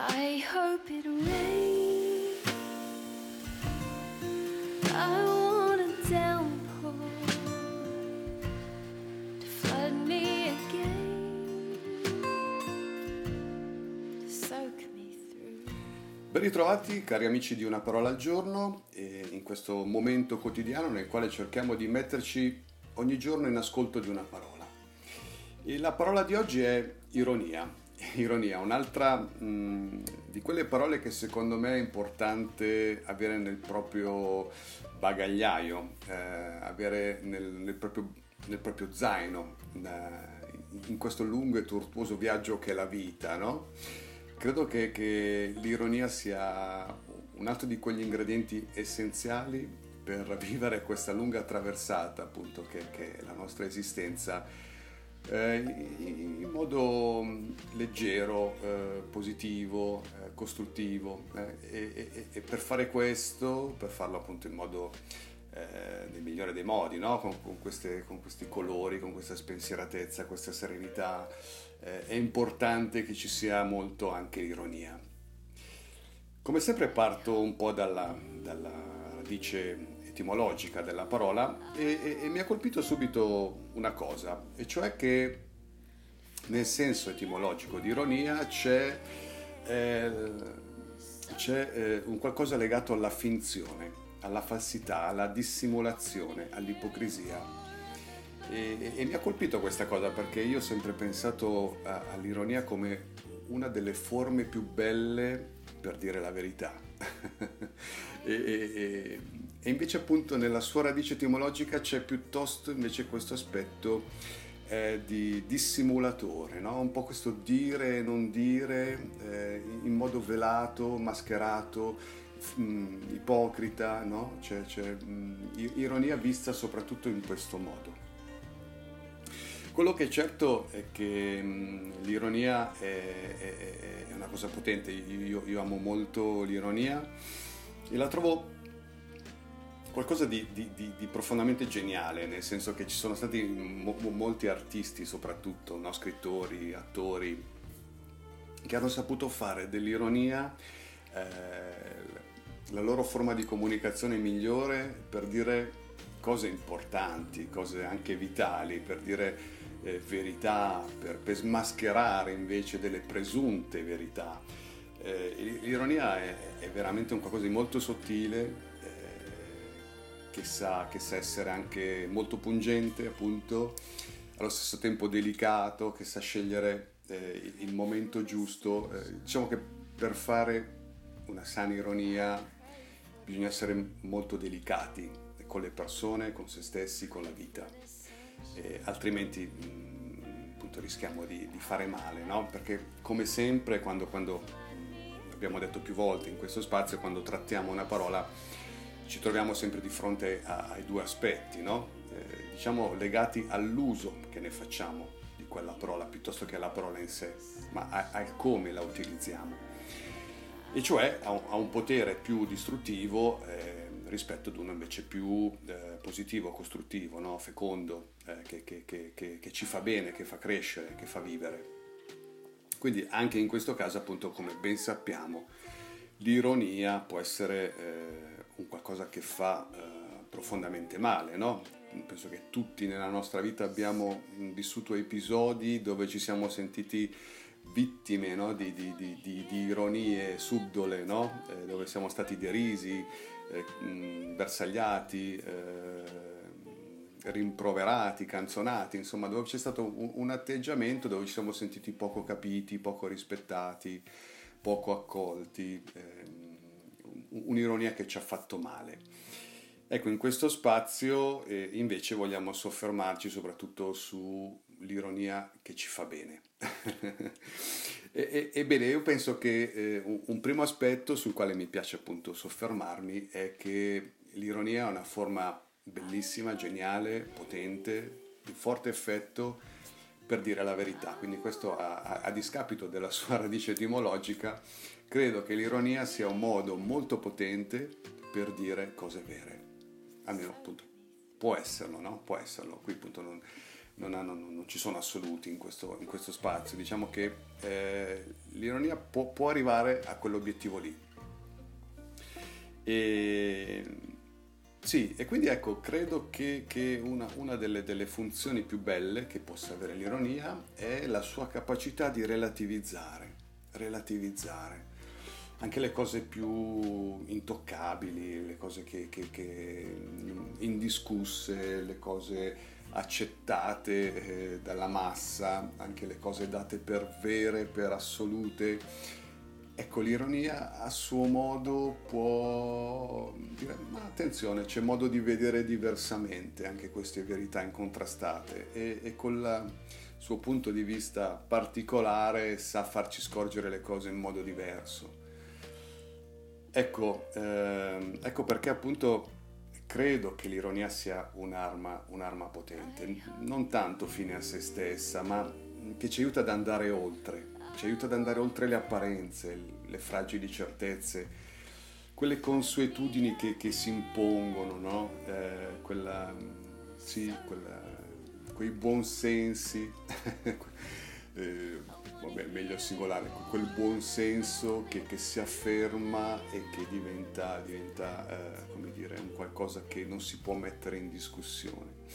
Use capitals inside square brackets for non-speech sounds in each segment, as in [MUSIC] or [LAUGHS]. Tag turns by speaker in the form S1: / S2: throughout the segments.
S1: I hope it rains. I want a downpour to flood me again, to soak me through.
S2: Ben ritrovati cari amici di Una parola al giorno in questo momento quotidiano nel quale cerchiamo di metterci ogni giorno in ascolto di una parola. E la parola di oggi è ironia. [LAUGHS] Ironia, un'altra mh, di quelle parole che secondo me è importante avere nel proprio bagagliaio, eh, avere nel, nel, proprio, nel proprio zaino, eh, in questo lungo e tortuoso viaggio che è la vita, no? Credo che, che l'ironia sia un altro di quegli ingredienti essenziali per vivere questa lunga traversata, appunto, che, che è la nostra esistenza in modo leggero, eh, positivo, eh, costruttivo eh, e, per fare questo, per farlo appunto in modo eh, nel migliore dei modi, no? con, con, queste, con, questi colori, con questa spensieratezza, questa serenità, eh, è importante che ci sia molto anche l'ironia. Come sempre parto un po' dalla, dalla radice etimologica della parola e, e, e mi ha colpito subito una cosa, e cioè che nel senso etimologico di ironia c'è, eh, c'è eh, un qualcosa legato alla finzione, alla falsità, alla dissimulazione, all'ipocrisia. E, e, mi ha colpito questa cosa perché io ho sempre pensato a, all'ironia come una delle forme più belle per dire la verità. [LAUGHS] e, e invece appunto nella sua radice etimologica c'è piuttosto invece questo aspetto eh, di dissimulatore, no? un po' questo dire e non dire eh, in modo velato, mascherato, mh, mm, ipocrita, no? c'è, c'è mh, mm, ironia vista soprattutto in questo modo. Quello che è certo è che mh, mm, l'ironia è, è, è, una cosa potente, io, io amo molto l'ironia e la trovo qualcosa di, di, di, di, profondamente geniale, nel senso che ci sono stati mo- molti artisti, soprattutto no? scrittori, attori, che hanno saputo fare dell'ironia eh, la loro forma di comunicazione migliore per dire cose importanti, cose anche vitali, per dire eh, verità, per, per, smascherare invece delle presunte verità. Eh, l'ironia è, è veramente un qualcosa di molto sottile, che sa, che sa essere anche molto pungente, appunto, allo stesso tempo delicato, che sa scegliere eh, il momento giusto. Eh, diciamo che per fare una sana ironia bisogna essere molto delicati con le persone, con se stessi, con la vita, eh, altrimenti mh, mm, appunto, rischiamo di, di, fare male, no? perché come sempre quando, quando abbiamo detto più volte in questo spazio, quando trattiamo una parola ci troviamo sempre di fronte a, ai due aspetti, no? eh, diciamo legati all'uso che ne facciamo di quella parola piuttosto che alla parola in sé, ma al come la utilizziamo. E cioè ha un, ha un potere più distruttivo eh, rispetto ad uno invece più eh, positivo, costruttivo, no? fecondo, eh, che, che, che, che ci fa bene, che fa crescere, che fa vivere. Quindi anche in questo caso, appunto, come ben sappiamo, l'ironia può essere eh, un qualcosa che fa eh, profondamente male, no? Penso che tutti nella nostra vita abbiamo vissuto episodi dove ci siamo sentiti vittime no? di, di, di, di, ironie subdole, no? eh, dove siamo stati derisi, eh, bersagliati, eh, rimproverati, canzonati, insomma dove c'è stato un, un, atteggiamento dove ci siamo sentiti poco capiti, poco rispettati, poco accolti. Un'ironia che ci ha fatto male. Ecco, in questo spazio eh, invece vogliamo soffermarci soprattutto sull'ironia che ci fa bene. [LAUGHS] Ebbene, io penso che eh, un primo aspetto sul quale mi piace appunto soffermarmi è che l'ironia è una forma bellissima, geniale, potente, di forte effetto per dire la verità. Quindi questo a, a, a discapito della sua [LAUGHS] radice etimologica, credo che l'ironia sia un modo molto potente per dire cose vere. Almeno appunto può esserlo, no? Può esserlo. Qui appunto non, non, hanno, non, ci sono assoluti in questo, in questo spazio. Diciamo che eh, l'ironia può, può, arrivare a quell'obiettivo lì. E, sì, e quindi ecco, credo che, che una, una delle, delle, funzioni più belle che possa avere l'ironia è la sua capacità di relativizzare, relativizzare anche le cose più intoccabili, le cose che, che, che indiscusse, le cose accettate eh, dalla massa, anche le cose date per vere, per assolute. Ecco, l'ironia a suo modo può dire, ma attenzione, c'è modo di vedere diversamente anche queste verità incontrastate e, e col suo punto di vista particolare sa farci scorgere le cose in modo diverso. Ecco, ehm, ecco perché appunto credo che l'ironia sia un'arma, un'arma potente, non tanto fine a se stessa, ma che ci aiuta ad andare oltre, ci aiuta ad andare oltre le apparenze, le fragili certezze, quelle consuetudini che, che si impongono, no? eh, quella, sì, quella, quei buonsensi. [LAUGHS] eh, vabbè, meglio singolare, quel buon senso che, che si afferma e che diventa, diventa eh, come dire, un qualcosa che non si può mettere in discussione.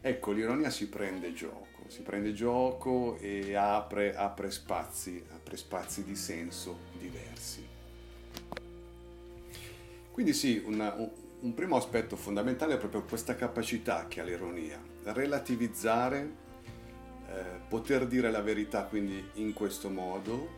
S2: Ecco, l'ironia si prende gioco, si prende gioco e apre, apre spazi, apre spazi di senso diversi. Quindi sì, una, un primo aspetto fondamentale è proprio questa capacità che ha l'ironia, relativizzare eh, poter dire la verità quindi in questo modo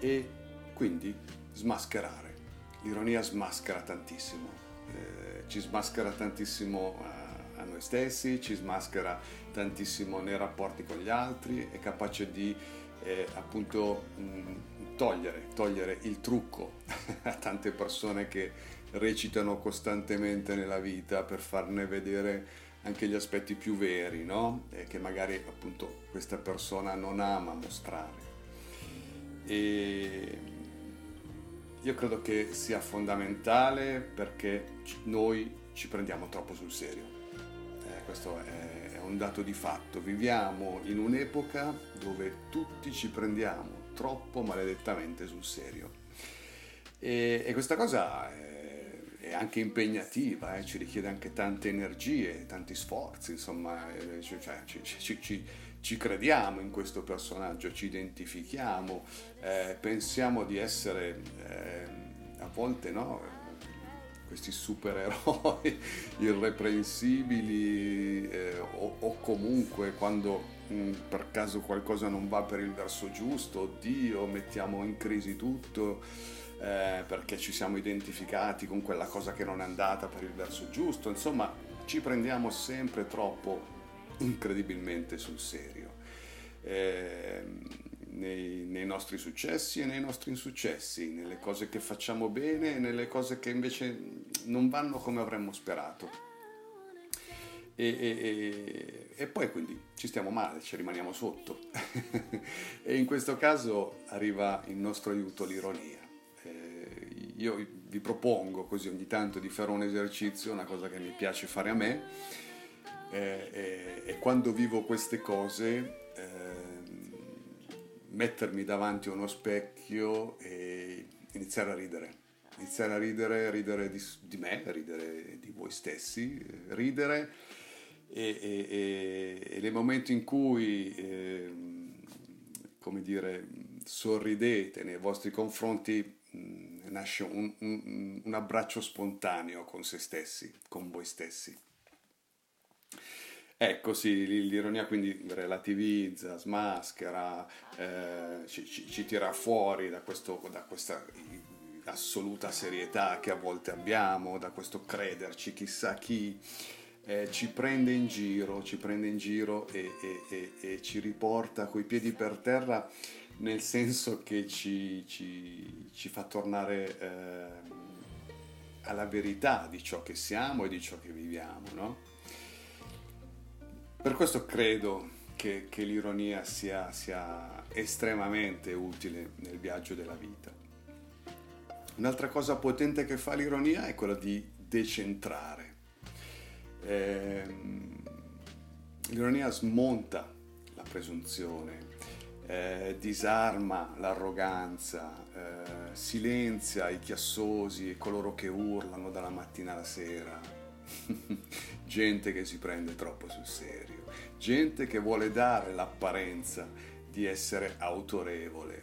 S2: e quindi smascherare. L'ironia smaschera tantissimo, eh, ci smaschera tantissimo a, a, noi stessi, ci smaschera tantissimo nei rapporti con gli altri, è capace di eh, appunto mh, togliere, togliere il trucco [LAUGHS] a tante persone che recitano costantemente nella vita per farne vedere anche gli aspetti più veri, no? E che magari appunto questa persona non ama mostrare. E io credo che sia fondamentale perché noi ci prendiamo troppo sul serio. Questo è, è un dato di fatto. Viviamo in un'epoca dove tutti ci prendiamo troppo maledettamente sul serio. E, e questa cosa è è anche impegnativa, eh, ci richiede anche tante energie, tanti sforzi, insomma, eh, cioè, ci, ci, ci, ci, crediamo in questo personaggio, ci identifichiamo, eh, pensiamo di essere eh, a volte no, questi supereroi [LAUGHS] irreprensibili eh, o, o, comunque quando mm, per caso qualcosa non va per il verso giusto, oddio, mettiamo in crisi tutto eh, perché ci siamo identificati con quella cosa che non è andata per il verso giusto, insomma ci prendiamo sempre troppo incredibilmente sul serio. Eh, nei, nei, nostri successi e nei nostri insuccessi, nelle cose che facciamo bene e nelle cose che invece non vanno come avremmo sperato. E, e, e, poi quindi ci stiamo male, ci rimaniamo sotto. [LAUGHS] e in questo caso arriva in nostro aiuto l'ironia io vi propongo così ogni tanto di fare un esercizio, una cosa che mi piace fare a me, eh, e, e, quando vivo queste cose eh, mettermi davanti a uno specchio e iniziare a ridere. Iniziare a ridere, ridere di, di me, ridere di voi stessi, ridere e, e, e nei momenti in cui, eh, come dire, sorridete nei vostri confronti, nasce un, un, un abbraccio spontaneo con se stessi, con voi stessi. Ecco sì, l'ironia quindi relativizza, smaschera, eh, ci, ci, ci, tira fuori da, questo, da, questa assoluta serietà che a volte abbiamo, da questo crederci chissà chi, eh, ci prende in giro, ci prende in giro e, e, e, e ci riporta coi piedi per terra nel senso che ci, ci, fa tornare eh, alla verità di ciò che siamo e di ciò che viviamo. No? Per questo credo che, che l'ironia sia, sia estremamente utile nel viaggio della vita. Un'altra cosa potente che fa l'ironia è quella di decentrare. Eh, l'ironia smonta la presunzione, eh, disarma l'arroganza, eh, silenzia i chiassosi e coloro che urlano dalla mattina alla sera. [LAUGHS] gente che si prende troppo sul serio, gente che vuole dare l'apparenza di essere autorevole,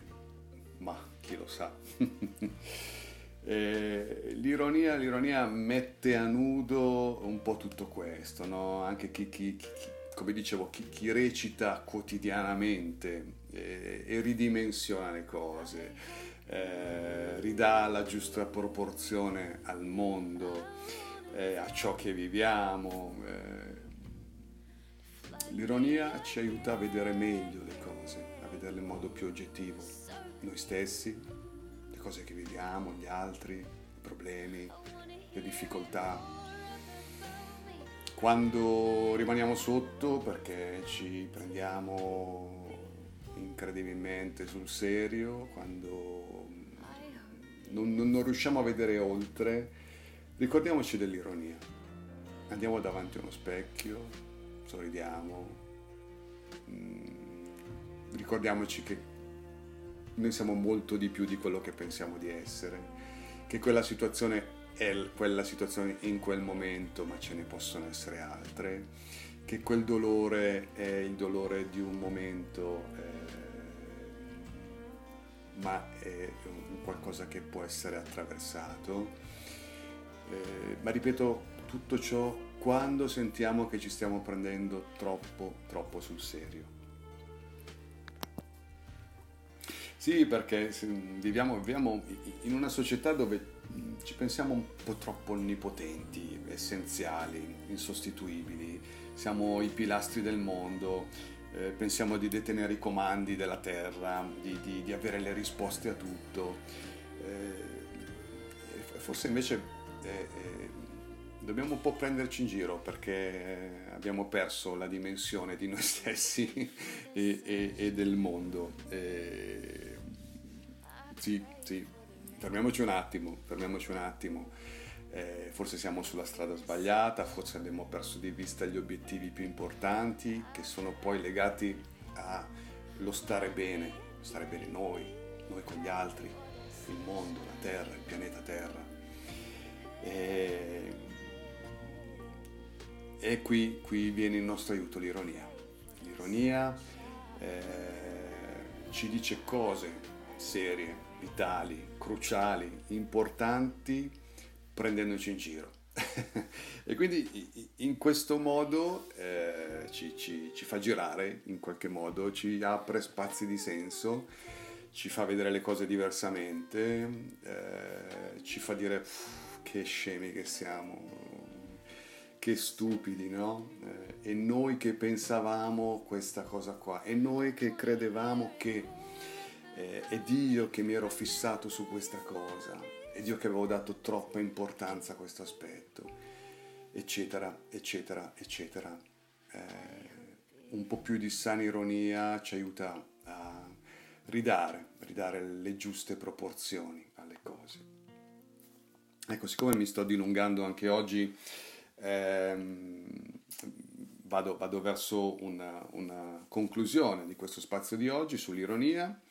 S2: ma chi lo sa. [LAUGHS] Eh, l'ironia, l'ironia, mette a nudo un po' tutto questo, no? anche chi, chi, chi, come dicevo, chi, recita quotidianamente eh, e ridimensiona le cose, eh, ridà la giusta proporzione al mondo, eh, a ciò che viviamo. Eh. L'ironia ci aiuta a vedere meglio le cose, a vederle in modo più oggettivo, noi stessi, le cose che viviamo, gli altri, i problemi, le difficoltà. Quando rimaniamo sotto perché ci prendiamo incredibilmente sul serio, quando non, non, non riusciamo a vedere oltre, ricordiamoci dell'ironia. Andiamo davanti a uno specchio, sorridiamo, mm, ricordiamoci che noi siamo molto di più di quello che pensiamo di essere, che quella situazione è quella situazione in quel momento, ma ce ne possono essere altre, che quel dolore è il dolore di un momento, eh, ma è qualcosa che può essere attraversato. Eh, ma ripeto, tutto ciò quando sentiamo che ci stiamo prendendo troppo, troppo sul serio. Sì, perché viviamo, viviamo, in una società dove ci pensiamo un po' troppo onnipotenti, essenziali, insostituibili, siamo i pilastri del mondo, eh, pensiamo di detenere i comandi della terra, di, di, di avere le risposte a tutto. Eh, forse invece eh, eh dobbiamo un po' prenderci in giro perché abbiamo perso la dimensione di noi [LAUGHS] stessi e, e, e del mondo. E, sì, sì, fermiamoci un attimo, fermiamoci un attimo. Eh, forse siamo sulla strada sbagliata, forse abbiamo perso di vista gli obiettivi più importanti che sono poi legati allo stare bene, stare bene noi, noi con gli altri, il mondo, la terra, il pianeta Terra. E, e qui, qui, viene in nostro aiuto l'ironia. L'ironia eh, ci dice cose serie, vitali, cruciali, importanti, prendendoci in giro. [LAUGHS] e quindi in questo modo eh, ci, ci, ci, fa girare in qualche modo, ci apre spazi di senso, ci fa vedere le cose diversamente, eh, ci fa dire che scemi che siamo, che stupidi, no? Eh, e noi che pensavamo questa cosa qua, e noi che credevamo che eh, è Dio che mi ero fissato su questa cosa, è Dio che avevo dato troppa importanza a questo aspetto, eccetera, eccetera, eccetera. Eh, un po' più di sana ironia ci aiuta a ridare, ridare le giuste proporzioni alle cose. Ecco, siccome mi sto dilungando anche oggi, ehm, vado, vado, verso una, una conclusione di questo spazio di oggi sull'ironia.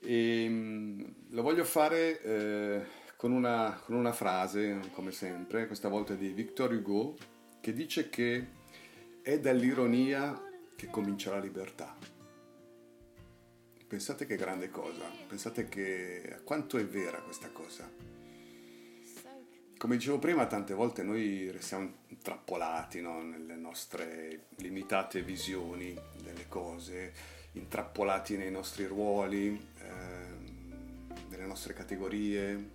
S2: E ehm, lo voglio fare eh, con, una, con una frase, come sempre, questa volta di Victor Hugo, che dice che è dall'ironia che comincia la libertà. Pensate che grande cosa, pensate che quanto è vera questa cosa. Come dicevo prima, tante volte noi restiamo intrappolati no? nelle nostre limitate visioni delle cose, intrappolati nei nostri ruoli, nelle nostre categorie,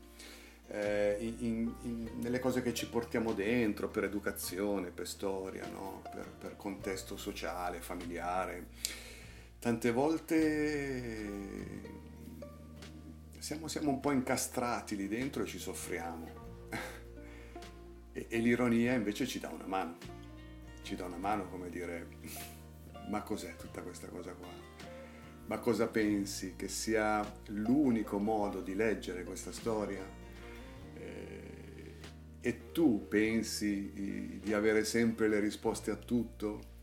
S2: eh, in, in, nelle cose che ci portiamo dentro per educazione, per storia, no? per, per, contesto sociale, familiare. Tante volte siamo, siamo, un po' incastrati lì dentro e ci soffriamo. E, e l'ironia invece ci dà una mano, ci dà una mano come dire, ma cos'è tutta questa cosa qua? Ma cosa pensi? Che sia l'unico modo di leggere questa storia? Eh, e tu pensi di avere sempre le risposte a tutto?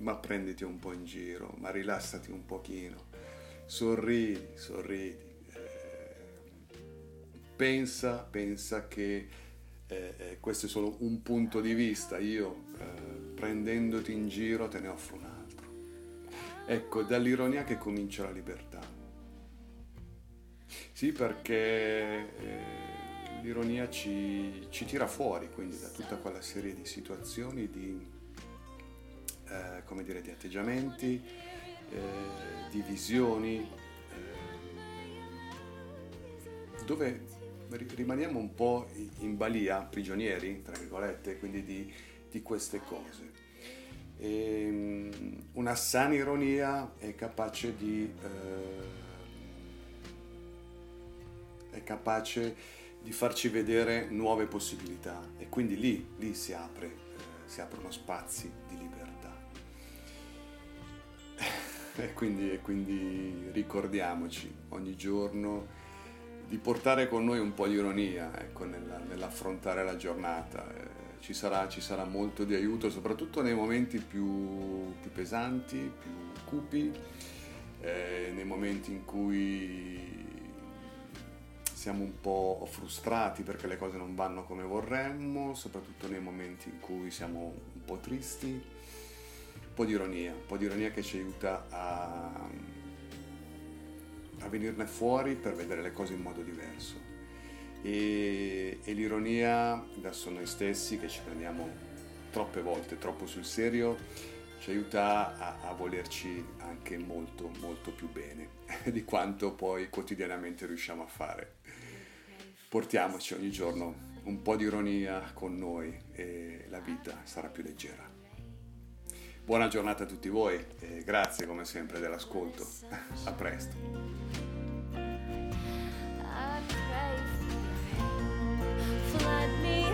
S2: ma prenditi un po' in giro, ma rilassati un pochino, sorridi, sorridi. Eh, pensa, pensa che eh, eh, questo è solo un punto di vista, io eh, prendendoti in giro te ne offro un altro. Ecco, dall'ironia che comincia la libertà. Sì, perché eh, l'ironia ci, ci, tira fuori quindi da tutta quella serie di situazioni, di, eh, come dire, di atteggiamenti, eh, di visioni, eh, dove rimaniamo un po' in balia, prigionieri, tra virgolette, quindi di, di queste cose. E, ehm, una sana ironia è capace di... Eh, è capace di farci vedere nuove possibilità e quindi lì, lì si, apre, eh, si aprono spazi di libertà. [LAUGHS] e, quindi, e quindi ricordiamoci ogni giorno di portare con noi un po' di ironia ecco, nella, nell'affrontare la giornata. Eh, ci, sarà, ci, sarà, molto di aiuto, soprattutto nei momenti più, più pesanti, più cupi, eh, nei momenti in cui siamo un po' frustrati perché le cose non vanno come vorremmo, soprattutto nei momenti in cui siamo un po' tristi. Un po' di ironia, un po' di ironia che ci aiuta a, a venirne fuori per vedere le cose in modo diverso. E, e l'ironia verso noi stessi, che ci prendiamo troppe volte troppo sul serio, ci aiuta a, a, volerci anche molto molto più bene [LAUGHS] di quanto poi quotidianamente riusciamo a fare portiamoci ogni giorno un po' di ironia con noi e la vita sarà più leggera. Buona giornata a tutti voi e grazie come sempre dell'ascolto. [LAUGHS] A presto.
S1: I